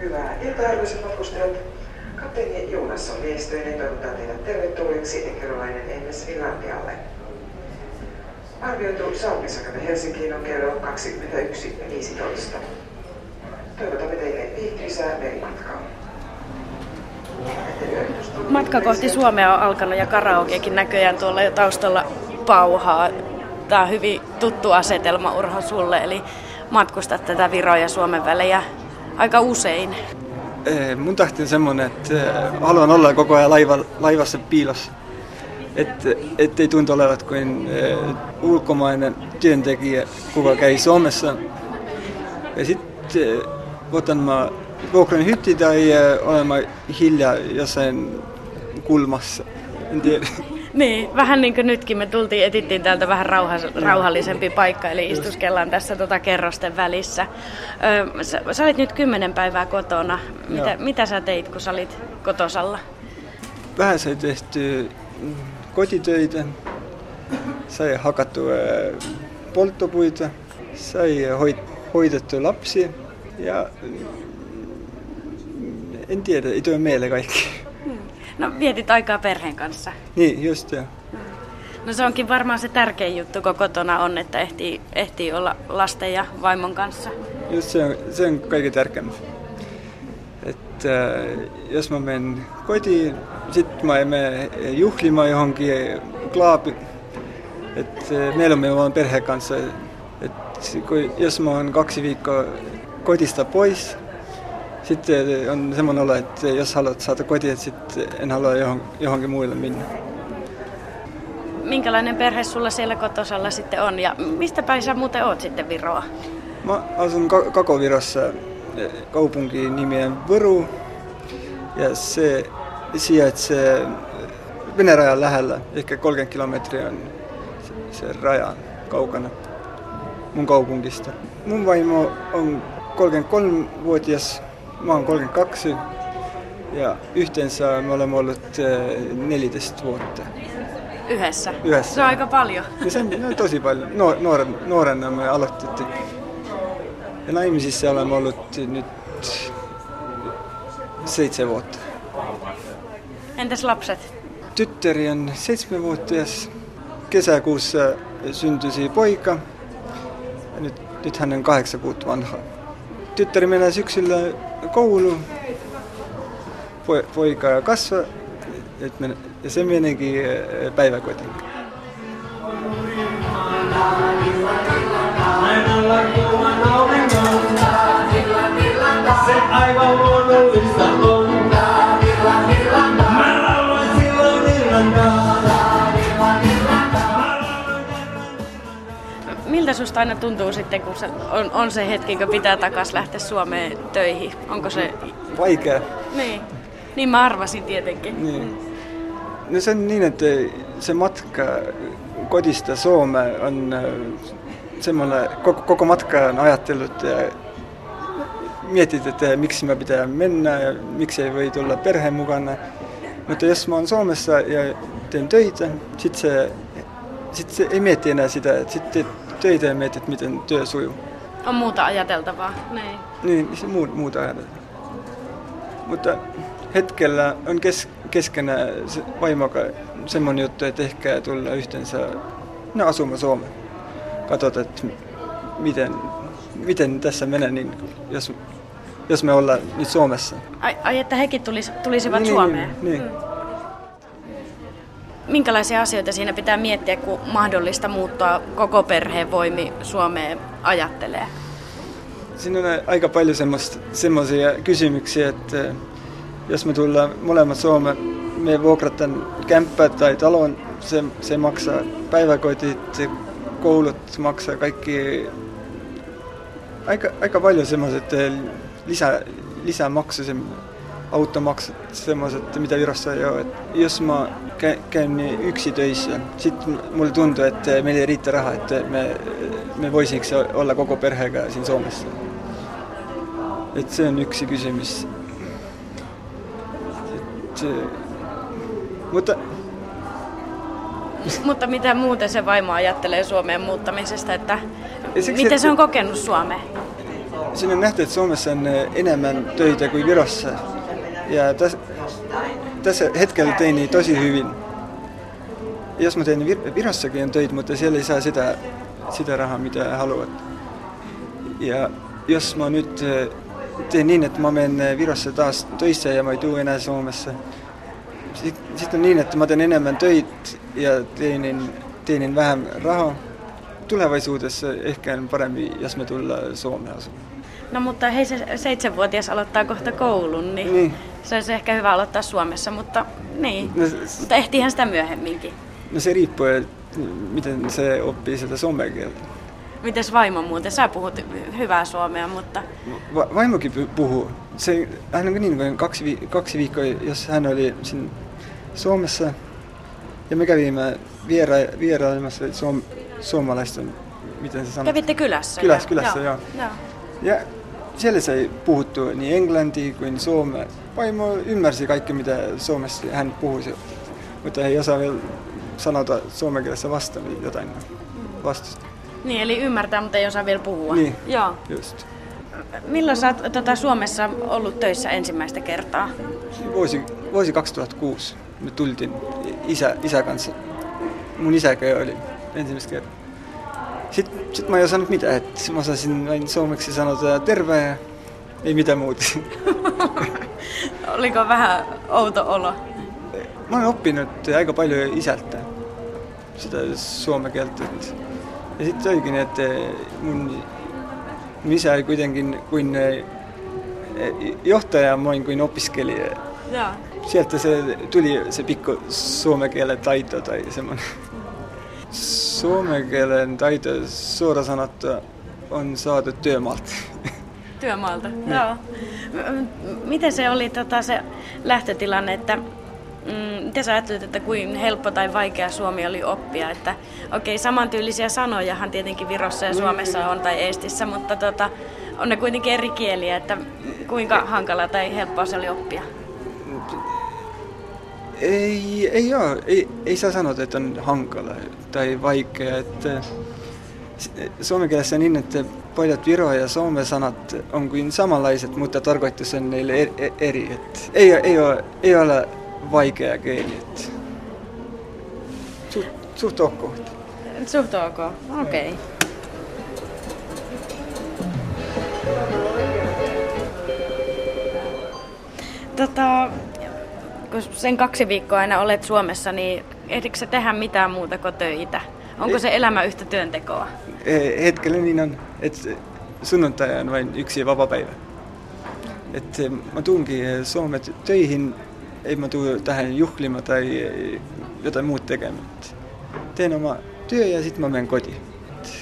Hyvää iltaa, arvoisat matkustajat. Kapteeni Jonas on viestöinen toivottaa teidät tervetulleeksi Ekerolainen MS Finlandialle. Arvioitu saapumisakamme Helsinkiin on kello 21.15. Toivotamme teille viihtyisää merimatkaa. Matka kohti Suomea on alkanut ja karaokekin näköjään tuolla jo taustalla pauhaa. Tämä on hyvin tuttu asetelma Urho sulle, eli matkustat tätä Viroa ja Suomen välejä aika usein. Mun tahti on semmoinen, että haluan olla koko ajan laiva, laivassa piilossa. Että ettei tuntu olevat kuin ulkomainen työntekijä, kuka käy Suomessa. Ja sitten otan mä vuokran hytti tai olemaan hiljaa jossain kulmassa. En tiedä. Niin, vähän niin kuin nytkin me tultiin, etittiin täältä vähän rauha, rauhallisempi paikka, eli istuskellaan tässä tota kerrosten välissä. Ö, sä, sä olit nyt kymmenen päivää kotona. Mitä, mitä sä teit, kun sä olit kotosalla? Vähän sai tehty kotitöitä, sai hakattu polttopuita, sai hoidettu lapsia ja en tiedä, ei tule meille kaikki. No vietit aikaa perheen kanssa. Niin, just joo. No se onkin varmaan se tärkein juttu, kun kotona on, että ehtii, ehtii olla lasten ja vaimon kanssa. Just se on, se on kaikkein tärkein. Että jos mä menen kotiin, sitten mä menen juhlimaan johonkin klaapi. Että meillä on vaan perheen kanssa. Että jos mä oon kaksi viikkoa kotista pois, sitten on semmoinen olo, että jos haluat saada kotiin, että sitten en halua johon, johonkin muille minne. Minkälainen perhe sulla siellä kotosalla sitten on ja mistä päin sä muuten oot sitten Viroa? Mä asun Kakovirossa kaupunki nimien Vuru ja se sijaitsee Venäjän lähellä, ehkä 30 kilometriä on se, se raja kaukana mun kaupungista. Mun vaimo on 33-vuotias Mä oon 32 ja yhteensä me olemme ollut 14 vuotta. Yhdessä? Yhdessä. Se on aika paljon. Ja se on tosi paljon. No, nuoren, nuorena me aloitettiin. Ja naimisissa olemme ollut nyt seitsemän vuotta. Entäs lapset? Tyttäri on seitsemänvuotias. Kesäkuussa syntyi poika. Ja nyt, nyt hän on kahdeksan vuotta vanha tütar mines üksinda koulu po, poiga kasva, et me, see menegi eh, päevakoti. Se aivan luonnollista susta aina tuntuu sitten, kun se on, on se hetki, kun pitää takas lähteä Suomeen töihin? Onko se... Vaikea. Niin. Niin mä arvasin tietenkin. Niin. No se on niin, että se matka kodista Suomeen on semmoinen, koko, koko matka on ajatellut ja mietit, että miksi mä pitää mennä ja miksi ei voi tulla perheen mukana. Mutta jos mä oon Suomessa ja teen töitä, sitten se, sit se ei mieti enää sitä, että sitten töitä ja mietit, miten työ sujuu. On muuta ajateltavaa, niin. Niin, se muu, muuta ajateltavaa. Mutta hetkellä on kes, keskenä se vaimoka semmoinen juttu, että ehkä tulla yhteensä no, asumaan Suomeen. Katsotaan, että miten, miten tässä menee, niin jos, jos me ollaan nyt Suomessa. Ai, ai että hekin tulis, tulisivat niin, Suomeen? Niin, niin. Hmm. Minkälaisia asioita siinä pitää miettiä, kun mahdollista muuttua koko perheen voimi Suomeen ajattelee? Siinä on aika paljon semmoisia kysymyksiä, että jos me tullaan molemmat Suomeen, me vuokrataan kämppää tai talon, se, se maksaa päiväkoitit, koulut maksaa kaikki aika, aika paljon semmoiset lisä, lisämaksu, automaks, selles, et mida Virost sai, et just ma käin, käin üksi töis ja siit mulle tundub, et meil ei riita raha, et me, me võisiks olla kogu perega siin Soomes. et see on üks küsimus. et äh, mutta mutta mitä muuten se vaimo ajattelee Suomeen muuttamisesta, että Siksi, miten se on kokenut Suomeen? Siinä on nähty, että Suomessa on äh, enemmän töitä kuin Virossa ja tas, tas hetkel teenib tosi hüvin. jos ma teen vir, Virossagi on töid, mutta seal ei saa seda, seda raha, mida haluad. ja jos ma nüüd eh, teen nii, et ma menen eh, Virosse taas töisse ja ma ei tule enam Soomesse, siis on nii, et ma teen enam töid ja teenin, teenin vähem raha. tulevaisuudessa ehkä on parempi, jos me tulla Suomeen asumaan. No mutta hei, se seitsemänvuotias aloittaa kohta koulun, niin, niin. Se olisi ehkä hyvä aloittaa Suomessa, mutta niin. No, mutta ehtiihän sitä myöhemminkin. No se riippuu, miten se oppii sitä suomea kieltä. Mites vaimo muuten? Sä puhut hyvää suomea, mutta... Va- vaimokin puhuu. Se, hän on niin kuin kaksi, vi- kaksi viikkoa, jos hän oli siinä Suomessa. Ja me kävimme viera- vierailemassa suom- suomalaisten, miten se sanoo? Kävitte kylässä? Kylässä, kylässä, joo. joo. Ja siellä se puhuttu niin englantia kuin suomea. Vaimo ymmärsi kaikki, mitä Suomessa hän puhui, mutta ei osaa vielä sanota suomen kielessä vastaan jotain vastusta. Niin, eli ymmärtää, mutta ei osaa vielä puhua. Niin, Joo. just. Milloin sä oot tota, Suomessa ollut töissä ensimmäistä kertaa? Vuosi, vuosi 2006. Me tultiin isä, isä kanssa. Mun isäkin oli ensimmäistä kertaa. Sitten sit mä en osannut mitään, että mä osasin vain suomeksi sanoa terve ja ei mitään muuta. Oliko vähän outo olo? Mä olen oppinut aika paljon isältä sitä suomen kieltä. Ja sitten olikin, että mun, mun isä oli kuitenkin kuin johtaja moin kuin opiskelija. Ja. Sieltä se tuli se pikku suomen kielen taito tai semmoinen. Suomen kielen taito suora sanottua on saatu työmaalta. Työmaalta, joo. Miten se oli tota, se lähtötilanne, että mm, miten sä ajattelit, että kuin helppo tai vaikea suomi oli oppia? Että okei, okay, samantyylisiä sanojahan tietenkin Virossa ja Suomessa on tai Eestissä, mutta tota, on ne kuitenkin eri kieliä, että kuinka hankala tai helppoa se oli oppia? Ei, ei ole. Ei, ei saa sanoa, että on hankala tai vaikea. Että suomen kielessä niin, että pojat Viro ja Suomen sanat on kuin samanlaiset, mutta tarkoitus on niille eri. Että ei, ei, ole, ei ole vaikea kieli. Että suht, suht ok. Suht ok, okei. Okay. Tota, kun sen kaksi viikkoa aina olet Suomessa, niin ehdikö sä tehdä mitään muuta kuin töitä? Onko se elämä yhtä työntekoa? E, hetkellä niin on, että sunnuntai on vain yksi vapapäivä. Että mä tuunkin Suomeen töihin, ei mä tuu tähän juhlimaan tai jotain muuta tekemään. Teen oma työ ja sitten mä menen kotiin.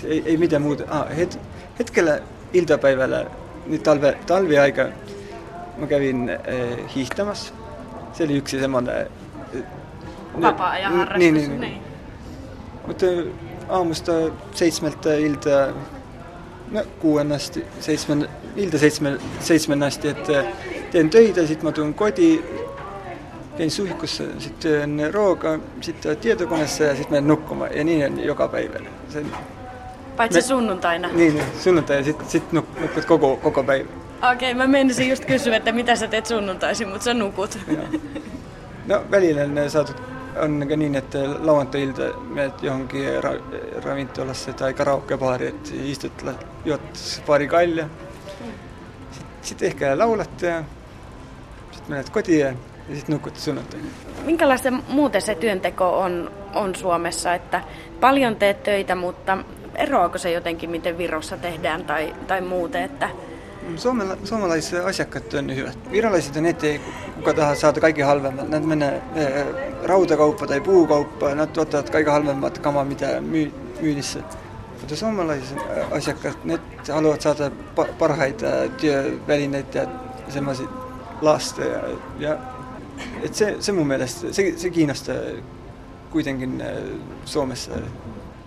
Ei, ei mitään muuta. Ah, het, hetkellä iltapäivällä, niin talve, talviaika, mä kävin äh, hiihtämässä se oli yksi semmoinen... Vapaa-ajan harrastus. Niin, niin, niin. niin. Mutta aamusta seitsemältä iltaa, no kuuden asti, seitsemän, ilta seitsemän, seitsemän asti, että teen töitä, sitten mä tuun kotiin, teen suihkussa, sitten ruokaa, sitten tietokoneessa ja sitten menen nukkumaan. Ja niin joka päivä. Sen, Paitsi me, sunnuntaina. Niin, niin sunnuntai ja sitten sit nuk, nukkut koko, koko päivä. Okei, okay, mä menisin just kysyä, että mitä sä teet sunnuntaisin, mutta sä nukut. No välillä ne saatut on niin, että lauantai-ilta menet johonkin ra- ravintolassa tai karaokebaari, että istut, juot pari kalja. Sitten sit ehkä laulat ja sitten menet kotiin ja, sitten nukut sunnuntaina. Minkälaista muuten se työnteko on, on Suomessa, että paljon teet töitä, mutta eroako se jotenkin, miten Virossa tehdään tai, tai muuten, että Suomala, suomalaiset asiakkaat on hyvät. Viralaiset on ettei kuka tahansa saada kaikki halvemmat. Nad menee eh, rautakauppa tai puukauppa, nad tuottavat kaikki halvemmat kamaa, mitä myy, myynnissä. Mutta suomalaiset asiakkaat, ne haluavat saada parhaita työvälineitä ja semmoisia lasteja. Ja, et se, se mun mielestä, se, se kiinnostaa kuitenkin eh, Suomessa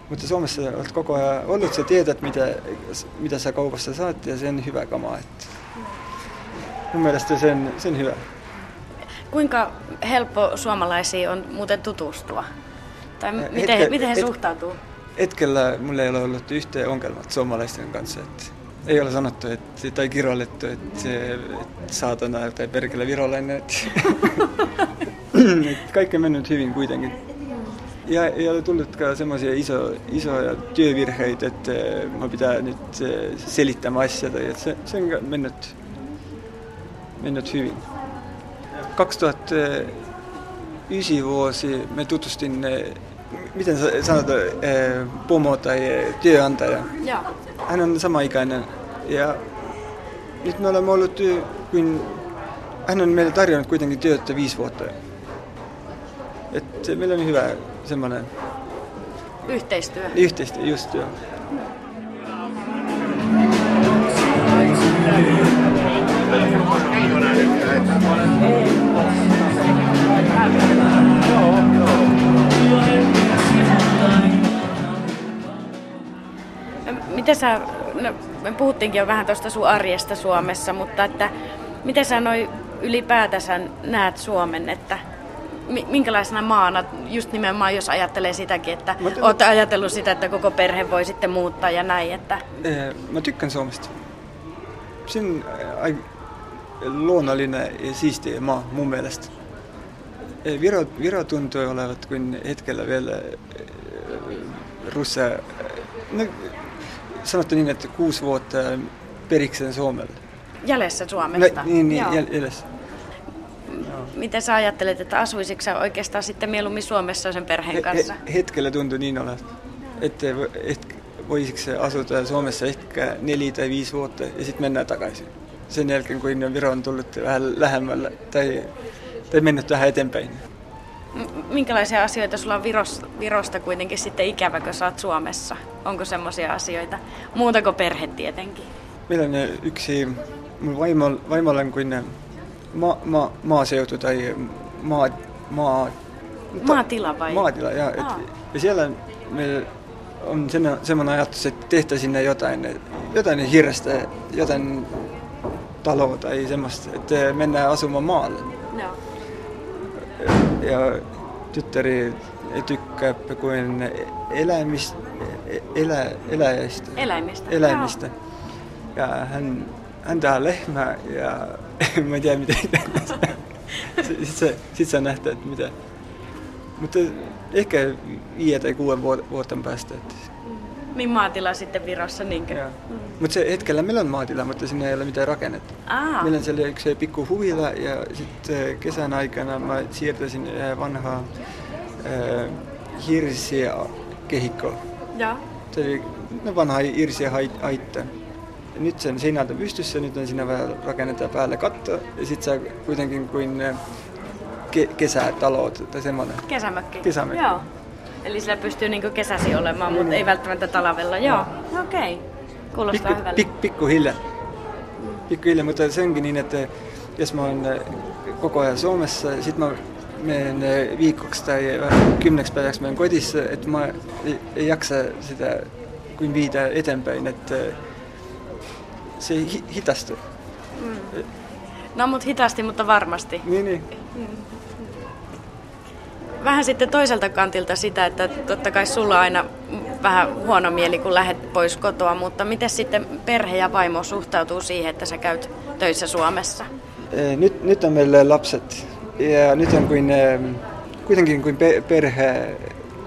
mutta Suomessa olet koko ajan ollut, sä tiedät mitä, mitä sä kaupassa saat ja sen hyvä kamaa. Että mun mielestä sen, sen hyvä. Kuinka helppo suomalaisiin on muuten tutustua? Tai miten, Hetke, miten he et, suhtautuu? Hetkellä mulla ei ole ollut yhteen ongelmat suomalaisten kanssa. Että, ei ole sanottu että, tai kirjoitettu, että, että saatana tai perkele virolainen. Että, kaikki on mennyt hyvin kuitenkin. Ja ei ole tullutkaan semmoisia iso, isoja työvirheitä, että mä pitää nyt selittämään asioita. Että se, se on mennyt, mennyt hyvin. 2009 vuosi me tutustin, miten sanot, pomo tai työnantaja. Joo. Hän on sama ikäinen ja nyt me olemme ollut, kun hän on meille tarjonnut kuitenkin työtä viisi vuotta. Että meillä on hyvä semmoinen... Yhteistyö. Yhteistyö, just joo. Miten sä, no, me puhuttiinkin jo vähän tuosta sun arjesta Suomessa, mutta että miten sä noin ylipäätänsä näet Suomen, että minkälaisena maana, just nimenomaan jos ajattelee sitäkin, että mä olette ajatellut sitä, että koko perhe voi sitten muuttaa ja näin, että... Mä tykkään Suomesta. Se on luonnollinen ja siistiä maa mun mielestä. Viro, Viro tuntuu olevat kuin hetkellä vielä russa, no, sanottu niin, että kuusi vuotta periksen Suomelle. Jäljessä Suomesta? No, niin, niin jäljessä. Miten sä ajattelet, että asuisitko sä oikeastaan sitten mieluummin Suomessa sen perheen kanssa? He, hetkellä tuntuu niin olevan, että et, voisiko asuta Suomessa ehkä neljä tai viisi vuotta ja sitten mennään takaisin. Sen jälkeen, kun Viro on tullut vähän lähemmällä tai, tai mennyt vähän eteenpäin. Minkälaisia asioita sulla on Virosta, Virosta kuitenkin sitten ikävä, kun sä oot Suomessa? Onko semmoisia asioita? Muuta kuin perhe tietenkin. Meillä on yksi mun vaimo, vaimolla on kuin ma, ma, maaseutu tai maa, maa, maatila vai? Maatila, ja, et, ja siellä meillä on semmoinen ajatus, että tehtäisiin sinne jotain, jotain hirrestä, jotain taloa tai semmoista, että mennään asumaan maalle. No. Ja tyttäri tykkää kuin eläimistä, elä, eläjistä. Eläimistä. Eläimistä. Ja hän, hän tää lehmää ja mä en tiedä miten. Sitten sä, sit sä nähtää, että mitä. Mutta ehkä viiden tai kuuden vuoden päästä. Että... Niin maatila sitten Virossa, niinkö? Mm. Mutta se hetkellä meillä on maatila, mutta sinne ei ole mitään rakennettu. Aa. Meillä on siellä yksi pikku huvila ja sitten kesän aikana mä siirtäisin vanhaa äh, hirsiä kehikkoa. Joo. Se oli no vanha hirsiä aitta nyt sen seinältä pystyssä, nyt on siinä vähän rakennetaan päälle katto ja sitten saa kuitenkin kuin ke- kesätalot tai semmoinen. Kesämökki. Kesämökki. Joo. Eli sillä pystyy niinku kesäsi olemaan, mutta ei välttämättä talavella. Joo, okei. Okay. Kuulostaa pikku, hyvältä. Pik, pikkuhiljaa. Pikkuhiljaa, mutta se onkin niin, että jos mä oon koko ajan Suomessa, sitten mä menen viikoksi tai kymmeneksi päiväksi menen kodissa, että mä ei, ei jaksa sitä kuin viitä eteenpäin, että se hi- hitastuu. Mm. No mutta hitaasti, mutta varmasti. Niin, niin. Mm. Vähän sitten toiselta kantilta sitä, että totta kai sulla aina vähän huono mieli, kun lähdet pois kotoa, mutta miten sitten perhe ja vaimo suhtautuu siihen, että sä käyt töissä Suomessa? Nyt, nyt on meillä lapset ja nyt on kuin, kuitenkin kuin perhe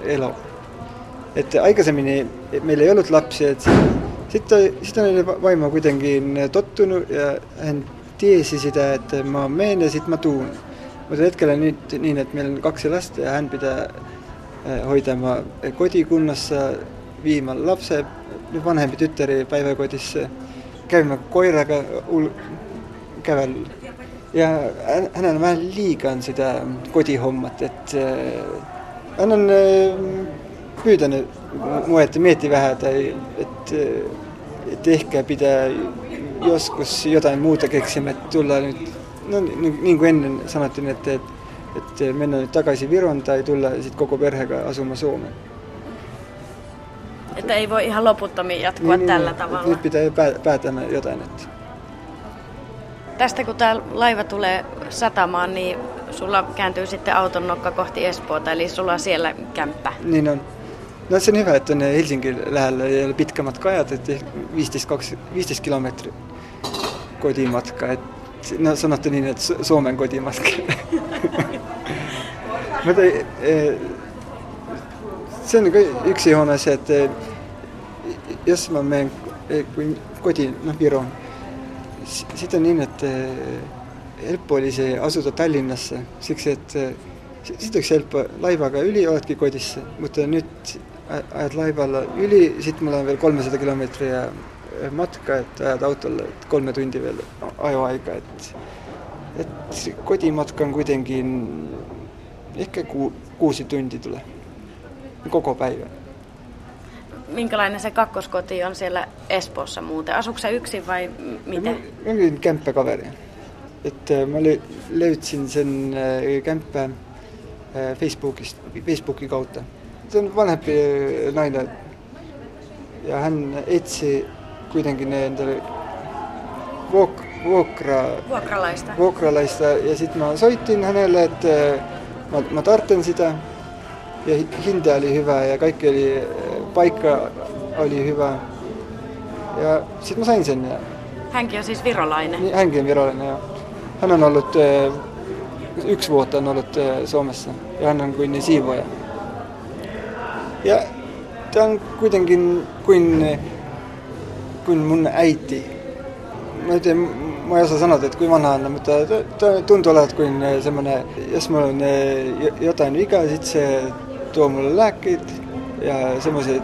elo. Että aikaisemmin meillä ei ollut lapsia, sitten, sitten vaimo kuitenkin tottunut ja hän tiesi sitä, että mä menen ja sitten mä tuun. ma sel hetkel on nüüd nii, et meil on kaks last ja hän pidi eh, hoidma kodikunnasse, viima lapse vanema tütari päevakodisse, eh, käima koeraga kävel. Ja hänellä vähän liikaa sitä kodihommat, että eh, hän on pyytänyt mua, että mietti vähän, tai, että, että ehkä pitää joskus jotain muuta keksimättä tulla nyt no niin kuin ennen sanottiin, että, että, että mennään nyt takaisin Viron tai tulla sitten koko perheellä asumaan Suomeen. Että ei voi ihan loputtomiin jatkua niin, tällä niin, tavalla. Nyt pitää päätää jotain. Että. Tästä kun tämä laiva tulee satamaan, niin sulla kääntyy sitten auton nokka kohti Espoota, eli sulla on siellä kämppä. Niin on. no see on hyvä, et on Helsingi lähel ei ole pikka matka ajada, et viisteist, kaks, viisteist kilomeetrit kotimatka, et no sanottu niin, että Suomen kotimaski. Mutta se on yksi huono se, että jos mä menen kotiin, no Viroon, sitten on niin, että helppo oli se asuda Tallinnassa, siksi e, että sitten oleks helppo laivaga yli, oledki kodisse, mutta nüüd ajad laivalla yli, siit ma lähen veel kolmesada kilomeetri ja matka, et ajad autole kolme tundi veel ajoaega, et et kotimatka on kuidagi ehkä ku, kuusi tundi tulee koko päivä. Minkälainen se kakkoskoti on siellä Espoossa muuten? Asuuko yksin vai miten? Mä olin kämppäkaveri. Että mä löytsin sen kämppä Facebookist, Facebookin kautta. Se on vanhempi nainen ja hän etsi kuitenkin endale vuok, vuokra, vuokralaista. vuokralaista. Ja sitten mä soitin hänelle, että mä, mä tartten sitä ja hinta oli hyvä ja kaikki oli, paikka oli hyvä. Ja sitten mä sain sen. Hänkin on siis virolainen? Niin, hänkin on virolainen, joo. Hän on ollut, yksi vuotta on ollut Suomessa ja hän on kuin siivoja. Ja tämä on kuitenkin kuin kuin mun äiti. Mä en tiedä, mä en osaa sanoa, että kuin vanha on, mutta tuntuu olevan kuin semmoinen, jos mulla on jotain vikaa, sit se tuo mulle lääkkeet ja semmoiset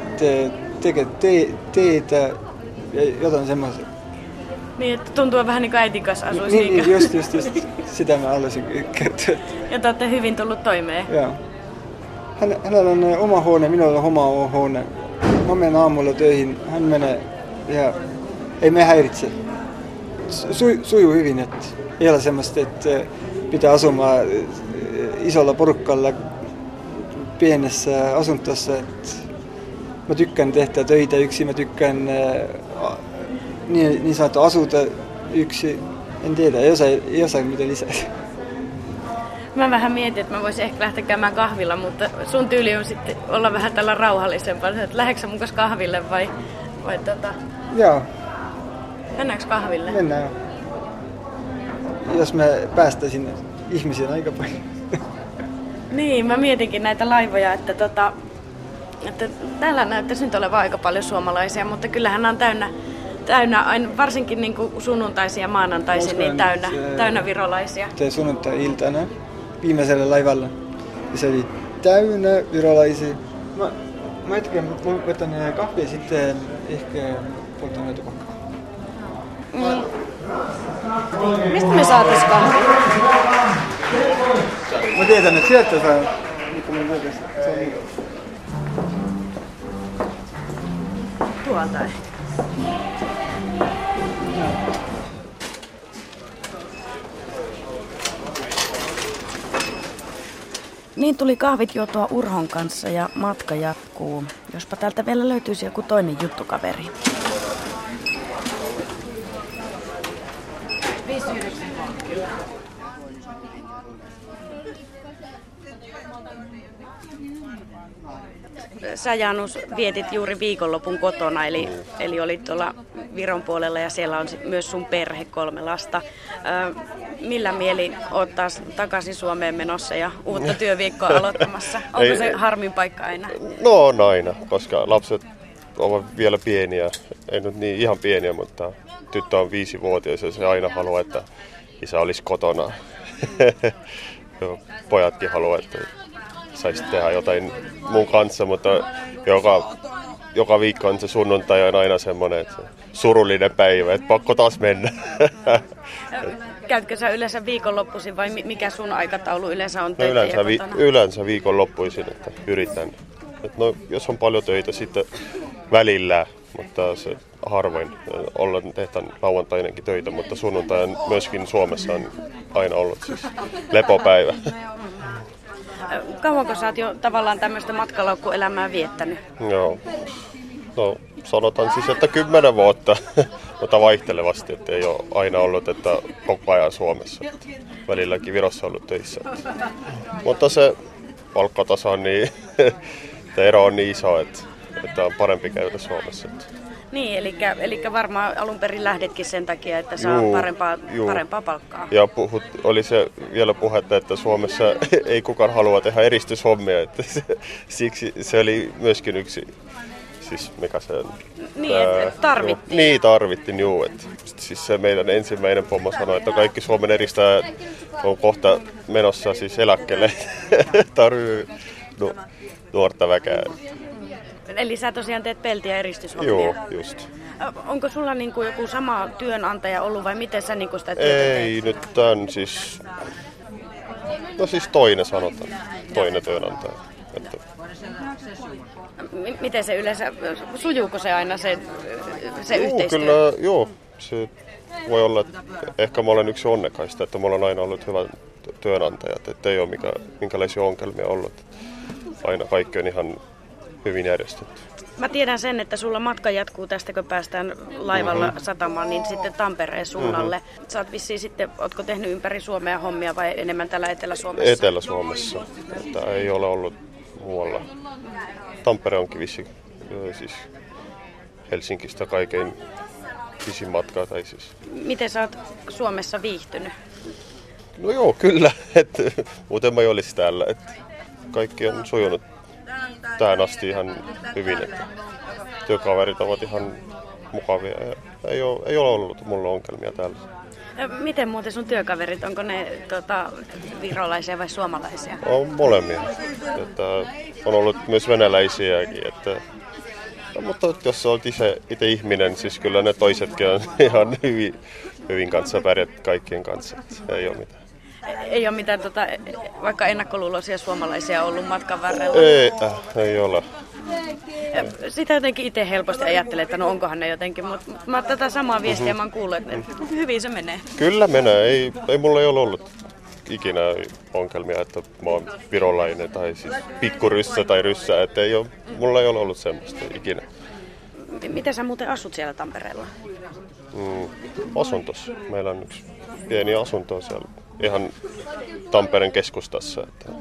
tekee te, teitä ja jotain semmoista. Niin, että tuntuu vähän niin kuin äitin kanssa asuisi. Niin, niin just, just, just. Sitä mä haluaisin kertoa. Ja te olette hyvin tullut toimeen. Joo. Hän, hänellä on oma huone, minulla on oma huone. Mä menen aamulla töihin, hän menee ja ei me häiritse. Su, sujuu hyvin, että ei ole semmoista, että pitää asumaan isolla porukalla pienessä asuntossa. Että mä tykkään tehdä töitä yksin, mä tykkään niin, niin sanottu asuta yksi. En tiedä, ei osaa, ei osaa mitä lisää. Mä vähän mietin, että mä voisin ehkä lähteä käymään kahvilla, mutta sun tyyli on sitten olla vähän tällä rauhallisempaa. Että lähdetkö mun kahville vai, vai tota... Joo. Mennäänkö kahville? Mennään. Jos me päästäisiin ihmisiä aika paljon. Niin, mä mietinkin näitä laivoja, että, tota, että täällä näyttäisi nyt olevan aika paljon suomalaisia, mutta kyllähän on täynnä, täynnä aina, varsinkin niin kuin sunnuntaisin ja maanantaisin, niin täynnä, se, täynnä virolaisia. Se sunnuntai-iltana viimeisellä laivalla. Ja se oli täynnä virolaisia. Mä, mä hetken, mä otan kahvia sitten ehkä poltan tupakkaa. Mm. Mistä me saatais kahvia? Mä tiedän, että sieltä saa. Mielestä se on niin. Tuolta ehkä. Niin tuli kahvit juotua Urhon kanssa ja matka jatkuu. Jospa täältä vielä löytyisi joku toinen juttukaveri. 5,90 kyllä. Sä Janus vietit juuri viikonlopun kotona, eli, eli olit tuolla Viron puolella ja siellä on myös sun perhe, kolme lasta. Ö, millä mieli oot taas takaisin Suomeen menossa ja uutta työviikkoa aloittamassa? Onko ei, se harmin paikka aina? No on aina, koska lapset ovat vielä pieniä. Ei nyt niin ihan pieniä, mutta tyttö on viisivuotias ja se aina haluaa, että isä olisi kotona. Pojatkin haluaa, että saisi tehdä jotain mun kanssa, mutta joka, joka viikko on se sunnuntai on aina semmoinen että surullinen päivä, että pakko taas mennä. Käytkö sä yleensä viikonloppuisin vai mikä sun aikataulu yleensä on no yleensä, vi- yleensä viikonloppuisin, että yritän. Et no, jos on paljon töitä sitten välillä, mutta se harvoin olla tehdään lauantainenkin töitä, mutta sunnuntai on myöskin Suomessa on aina ollut siis lepopäivä. Kauanko sä oot jo tavallaan tämmöistä matkalaukkuelämää viettänyt? Joo. No sanotaan siis, että kymmenen vuotta, mutta vaihtelevasti, että ei ole aina ollut, että koko ajan Suomessa. Että välilläkin Virossa ollut töissä. Mutta se palkkataso on niin että ero on niin iso, että, että on parempi käydä Suomessa. Että. Niin, eli, eli varmaan alun perin lähdetkin sen takia, että saa juu, parempaa, juu. parempaa palkkaa. Ja puhut, oli se vielä puhetta, että Suomessa ei kukaan halua tehdä eristyshommia, että se, siksi se oli myöskin yksi siis mikä se? Niin, ää, tarvittiin. niin, tarvittiin, juu. Et, siis se meidän ensimmäinen pommo sanoi, että kaikki Suomen eristäjät on kohta menossa siis eläkkeelle. Tarvii nu, nuorta väkeä. Eli sä tosiaan teet peltiä eristyshommia? Joo, just. Onko sulla niin kuin joku sama työnantaja ollut vai miten sä niin kuin sitä työtä Ei, teet? nyt tämän siis... No siis toinen sanotaan. Toinen työnantaja. Että miten se yleensä, sujuuko se aina se, se joo, yhteistyö? Kyllä, joo. Se voi olla, että ehkä mä olen yksi onnekaista, että mulla on aina ollut hyvä työnantajat, että ei ole mikä, minkälaisia ongelmia ollut. Aina kaikki on ihan hyvin järjestetty. Mä tiedän sen, että sulla matka jatkuu tästä, kun päästään laivalla mm-hmm. satamaan, niin sitten Tampereen suunnalle. Mm-hmm. Sä oot vissiin sitten, ootko tehnyt ympäri Suomea hommia vai enemmän täällä Etelä-Suomessa? Etelä-Suomessa. Että ei ole ollut muualla. Tampere onkin vissi, siis Helsingistä kaikkein pisin matka. Tai siis. Miten sä oot Suomessa viihtynyt? No joo, kyllä. Et, muuten mä olisi täällä. Et kaikki on sujunut tähän asti ihan hyvin. Että työkaverit ovat ihan mukavia. Ja ei, ole, ei ole ollut mulla ongelmia täällä. Miten muuten sun työkaverit, onko ne tota, virolaisia vai suomalaisia? On molemmia. Että on ollut myös venäläisiäkin. Että, no, mutta jos olet itse, itse ihminen, siis kyllä ne toisetkin on ihan hyvin, hyvin kanssa pärjät kaikkien kanssa. Että ei ole mitään. Ei ole mitään tota, vaikka ennakkoluuloisia suomalaisia ollut matkan varrella? Ei, äh, ei ole. Sitä jotenkin itse helposti ajattelen, että no onkohan ne jotenkin, mutta mä tätä samaa viestiä mm-hmm. mä oon kuullut, että hyvin se menee. Kyllä menee, ei, ei mulla ei ole ollut ikinä ongelmia, että mä oon virolainen tai siis pikkuryssä tai ryssä, että ei ole, mulla ei ole ollut semmoista ikinä. Miten sä muuten asut siellä Tampereella? Mm, asuntos. Meillä on yksi pieni asunto siellä ihan Tampereen keskustassa. Että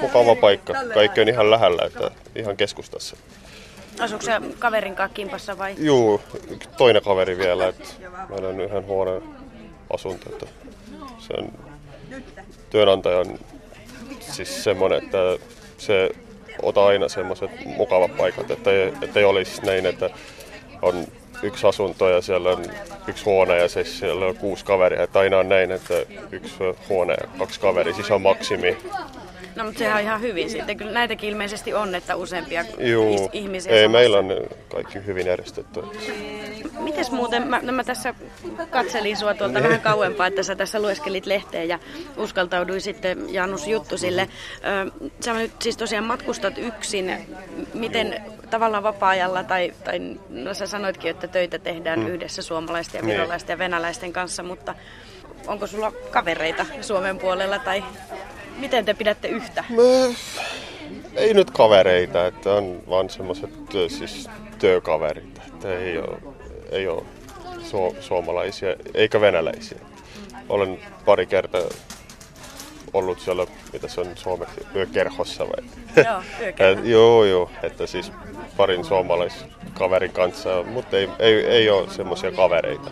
mukava paikka. Kaikki on ihan lähellä, että ihan keskustassa. Asuuko se kaverin kanssa kimpassa vai? Juu, toinen kaveri vielä. Että meillä on yhden huoneen asunto. Että se on, työnantaja on siis semmoinen, että se ota aina semmoiset mukavat paikat, että ei, että ei olisi näin, että on yksi asunto ja siellä on yksi huone ja siis siellä on kuusi kaveria. Että aina on näin, että yksi huone ja kaksi kaveria, siis on maksimi. No mutta sehän on ihan hyvin sitten. Kyllä näitäkin ilmeisesti on, että useampia Juu, ihmisiä ei, meillä on kaikki hyvin järjestetty. Mites muuten, mä, no mä tässä katselin sua tuolta vähän kauempaa, että sä tässä lueskelit lehteen ja uskaltauduin sitten Janus Juttusille. Sä nyt siis tosiaan matkustat yksin. Miten tavallaan vapaa-ajalla, tai, tai no sä sanoitkin, että töitä tehdään mm. yhdessä suomalaisten ja niin. virolaisten ja venäläisten kanssa, mutta onko sulla kavereita Suomen puolella tai miten te pidätte yhtä? Me, ei nyt kavereita, että on vaan semmoiset siis työkaverit, että ei ole, ei ole su- suomalaisia eikä venäläisiä. Olen pari kertaa ollut siellä, mitä se on suomeksi, yökerhossa vai? Joo, yökerho. joo, joo, että siis parin suomalaiskaverin kanssa, mutta ei, ei, ei ole semmoisia kavereita.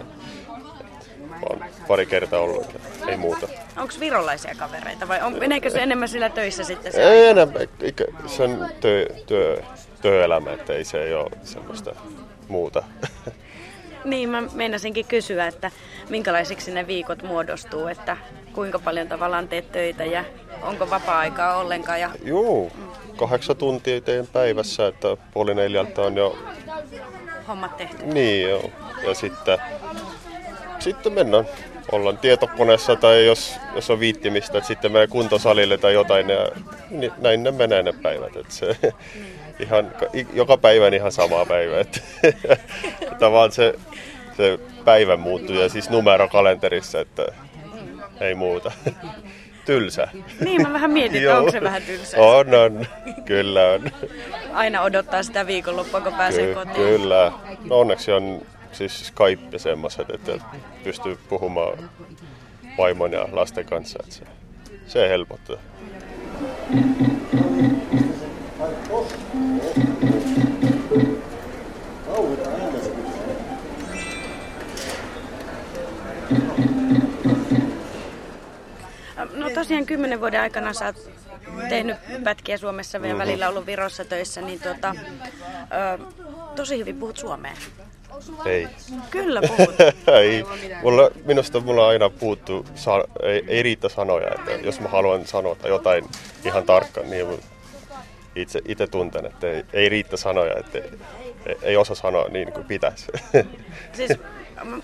Vaan pari kertaa ollut, ei muuta. Onko virolaisia kavereita vai on, meneekö se enemmän sillä töissä sitten? Se ei enemmän, se on työ, työ, työelämä, että ei se ei ole semmoista muuta. Niin, mä meinasinkin kysyä, että minkälaisiksi ne viikot muodostuu, että kuinka paljon tavallaan teet töitä ja onko vapaa-aikaa ollenkaan? Ja... Joo, kahdeksan tuntia teen päivässä, että puoli neljältä on jo... Hommat tehty. Niin joo, ja sitten, sitten mennään ollaan tietokoneessa tai jos, jos on viittimistä, että sitten menee kuntosalille tai jotain ja niin, näin ne menee ne päivät. Että se, mm. Ihan, joka päivä ihan sama päivä. Että, että vaan se, se päivä muuttuu ja siis numero kalenterissa, että ei muuta. Tylsä. Niin, mä vähän mietin, että onko se vähän tylsä. On, on. Kyllä on. Aina odottaa sitä viikonloppua, kun pääsee Ky- kotiin. Kyllä. No onneksi on siis Skype ja semmoiset, että pystyy puhumaan vaimon ja lasten kanssa. Että se, se helpottaa. Tosiaan kymmenen vuoden aikana sä oot tehnyt pätkiä Suomessa ja välillä ollut Virossa töissä, niin tuota, ö, tosi hyvin puhut suomea. Ei. Kyllä puhut. ei. Mulla, minusta mulla on aina puuttu, sa- ei, ei riitä sanoja. Että jos mä haluan sanoa jotain ihan tarkkaan, niin itse, itse tunten, että ei, ei riitä sanoja, että ei, ei osaa sanoa niin kuin pitäisi. siis,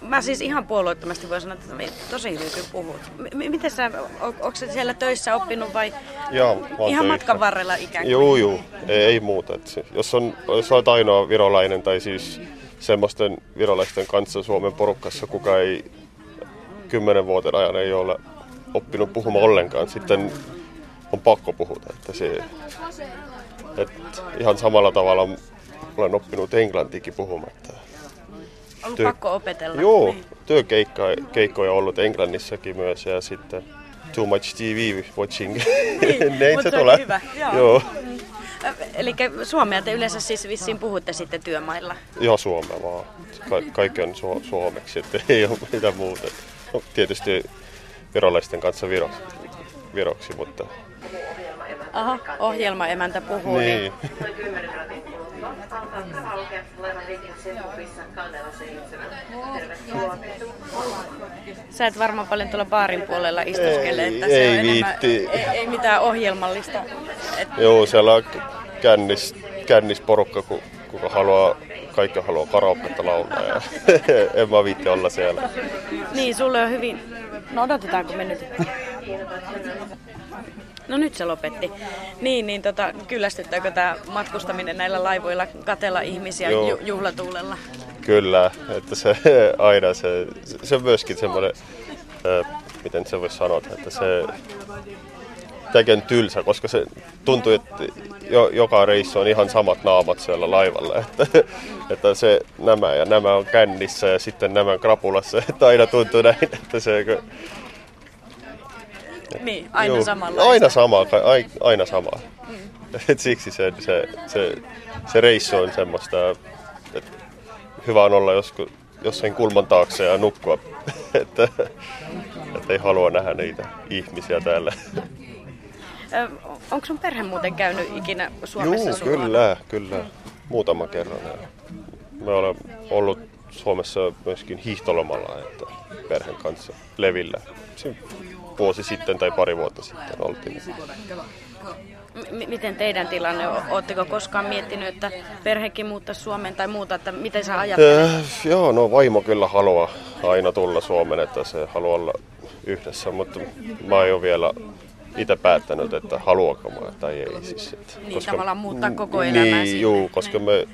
mä siis ihan puolueettomasti voin sanoa, että tosi hyvin kyllä puhut. M- miten sä, on, onko sä siellä töissä oppinut vai oon ihan töissä. matkan varrella ikään kuin? Joo, joo. Ei, ei muuta. Et jos, on, jos olet ainoa virolainen tai siis semmoisten virolaisten kanssa Suomen porukassa, kuka ei kymmenen vuoden ajan ei ole oppinut puhumaan ollenkaan, sitten on pakko puhuta. Että se, et ihan samalla tavalla olen oppinut englantikin puhumatta. Ollut työ- pakko opetella. Joo, Niin. työkeikkoja on ollut Englannissakin myös ja sitten Too Much TV Watching. Niin, oli tulee. hyvä, joo. joo. Eli suomea te yleensä siis vissiin puhutte sitten työmailla. Joo, suomea vaan. Ka- kaikki on su- suomeksi, että ei ole mitään muuta. No, tietysti virolaisten kanssa viro- viroksi, mutta Aha, ohjelmaemäntä puhuu. Niin. niin. Sä et varmaan paljon tuolla baarin puolella istuskele, Ei- että se ei on enemmän, ei, ei mitään ohjelmallista. Et, Joo, siellä on kännis, kännisporukka, ku, kuka haluaa, kaikki haluaa karaoketta laulaa ja en mä viitti olla siellä. niin, sulle on hyvin... No odotetaanko me nyt? No nyt se lopetti. Niin, niin tota, kyllästyttääkö tämä matkustaminen näillä laivoilla katella ihmisiä Joo. ju, juhlatuulella? Kyllä, että se aina se, se on myöskin semmoinen, äh, miten se voisi sanoa, että se tekee tylsä, koska se tuntuu, että jo, joka reissu on ihan samat naamat siellä laivalla. Että, että se, nämä ja nämä on kännissä ja sitten nämä on krapulassa. Että aina tuntuu näin, että se... Niin, aina Juu, samanlaista. Aina sama, ka- ai- aina sama. Et siksi se, se, se, se reissu on semmoista, että hyvä on olla joskus, jossain kulman taakse ja nukkua, että, että ei halua nähdä niitä ihmisiä täällä. Onko sun perhe muuten käynyt ikinä Suomessa Joo, sun luona? kyllä, kyllä. Muutaman kerran. Me olen ollut Suomessa myöskin hiihtolomalla että perheen kanssa levillä. Vuosi sitten tai pari vuotta sitten oltiin. M- miten teidän tilanne on? Oletteko koskaan miettinyt, että perhekin muuttaisi Suomeen tai muuta, että miten sä ajattelet? Äh, joo, no vaimo kyllä haluaa aina tulla Suomeen, että se haluaa olla yhdessä, mutta mä en ole vielä itse päättänyt, että haluanko mä tai ei. Siis, että, Niin, tavallaan muuttaa koko elämää Niin, juu, koska me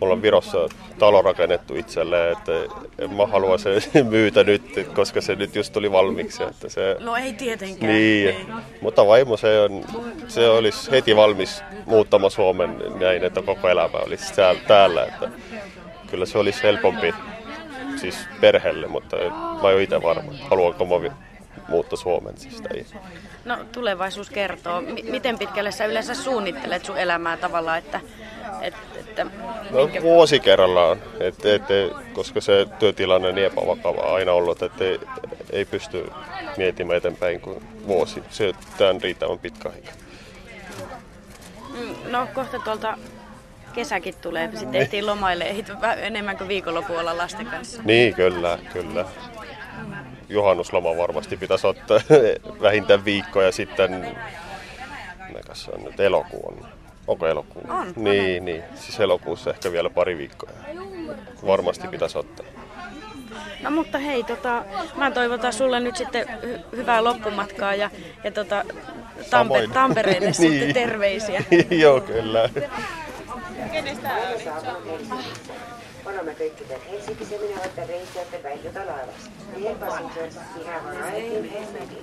ollaan Virossa talo rakennettu itselleen, että en mä halua se myytä nyt, koska se nyt just tuli valmiiksi. Että se, No ei tietenkään. niin, mutta vaimo se, on, se olisi heti valmis muuttamaan Suomen näin, että koko elämä olisi täällä, täällä että kyllä se olisi helpompi siis perheelle, mutta mä en ole itse varma, haluanko mä muuttaa Suomen. Siis, tai, No tulevaisuus kertoo. M- miten pitkälle sä yleensä suunnittelet sun elämää tavallaan, että, et, että No vuosi kerrallaan, et, et, koska se työtilanne on niin epävakava aina ollut, että ei, ei pysty miettimään eteenpäin kuin vuosi. Se on riittävän pitkä aika. Mm, No kohta tuolta kesäkin tulee, sitten ehtii lomaille, enemmän kuin viikonloppu olla lasten kanssa. Niin, kyllä, kyllä. Juhannusloma varmasti pitäisi ottaa vähintään viikko ja sitten, mikäs se on nyt, elokuu on. Onko elokuu? On, Niin, niin. Siis elokuussa ehkä vielä pari viikkoa. Varmasti pitäisi ottaa. No mutta hei, tota, mä toivotan sulle nyt sitten hy- hyvää loppumatkaa ja, ja tota, Tampe-. Tampereelle sitten Niin. terveisiä. Joo, kyllä. Olemme anname kõikidel Helsingisse minevatel reisijatel väljuda laevast. Dear passengers, we have arrived in Helsinki.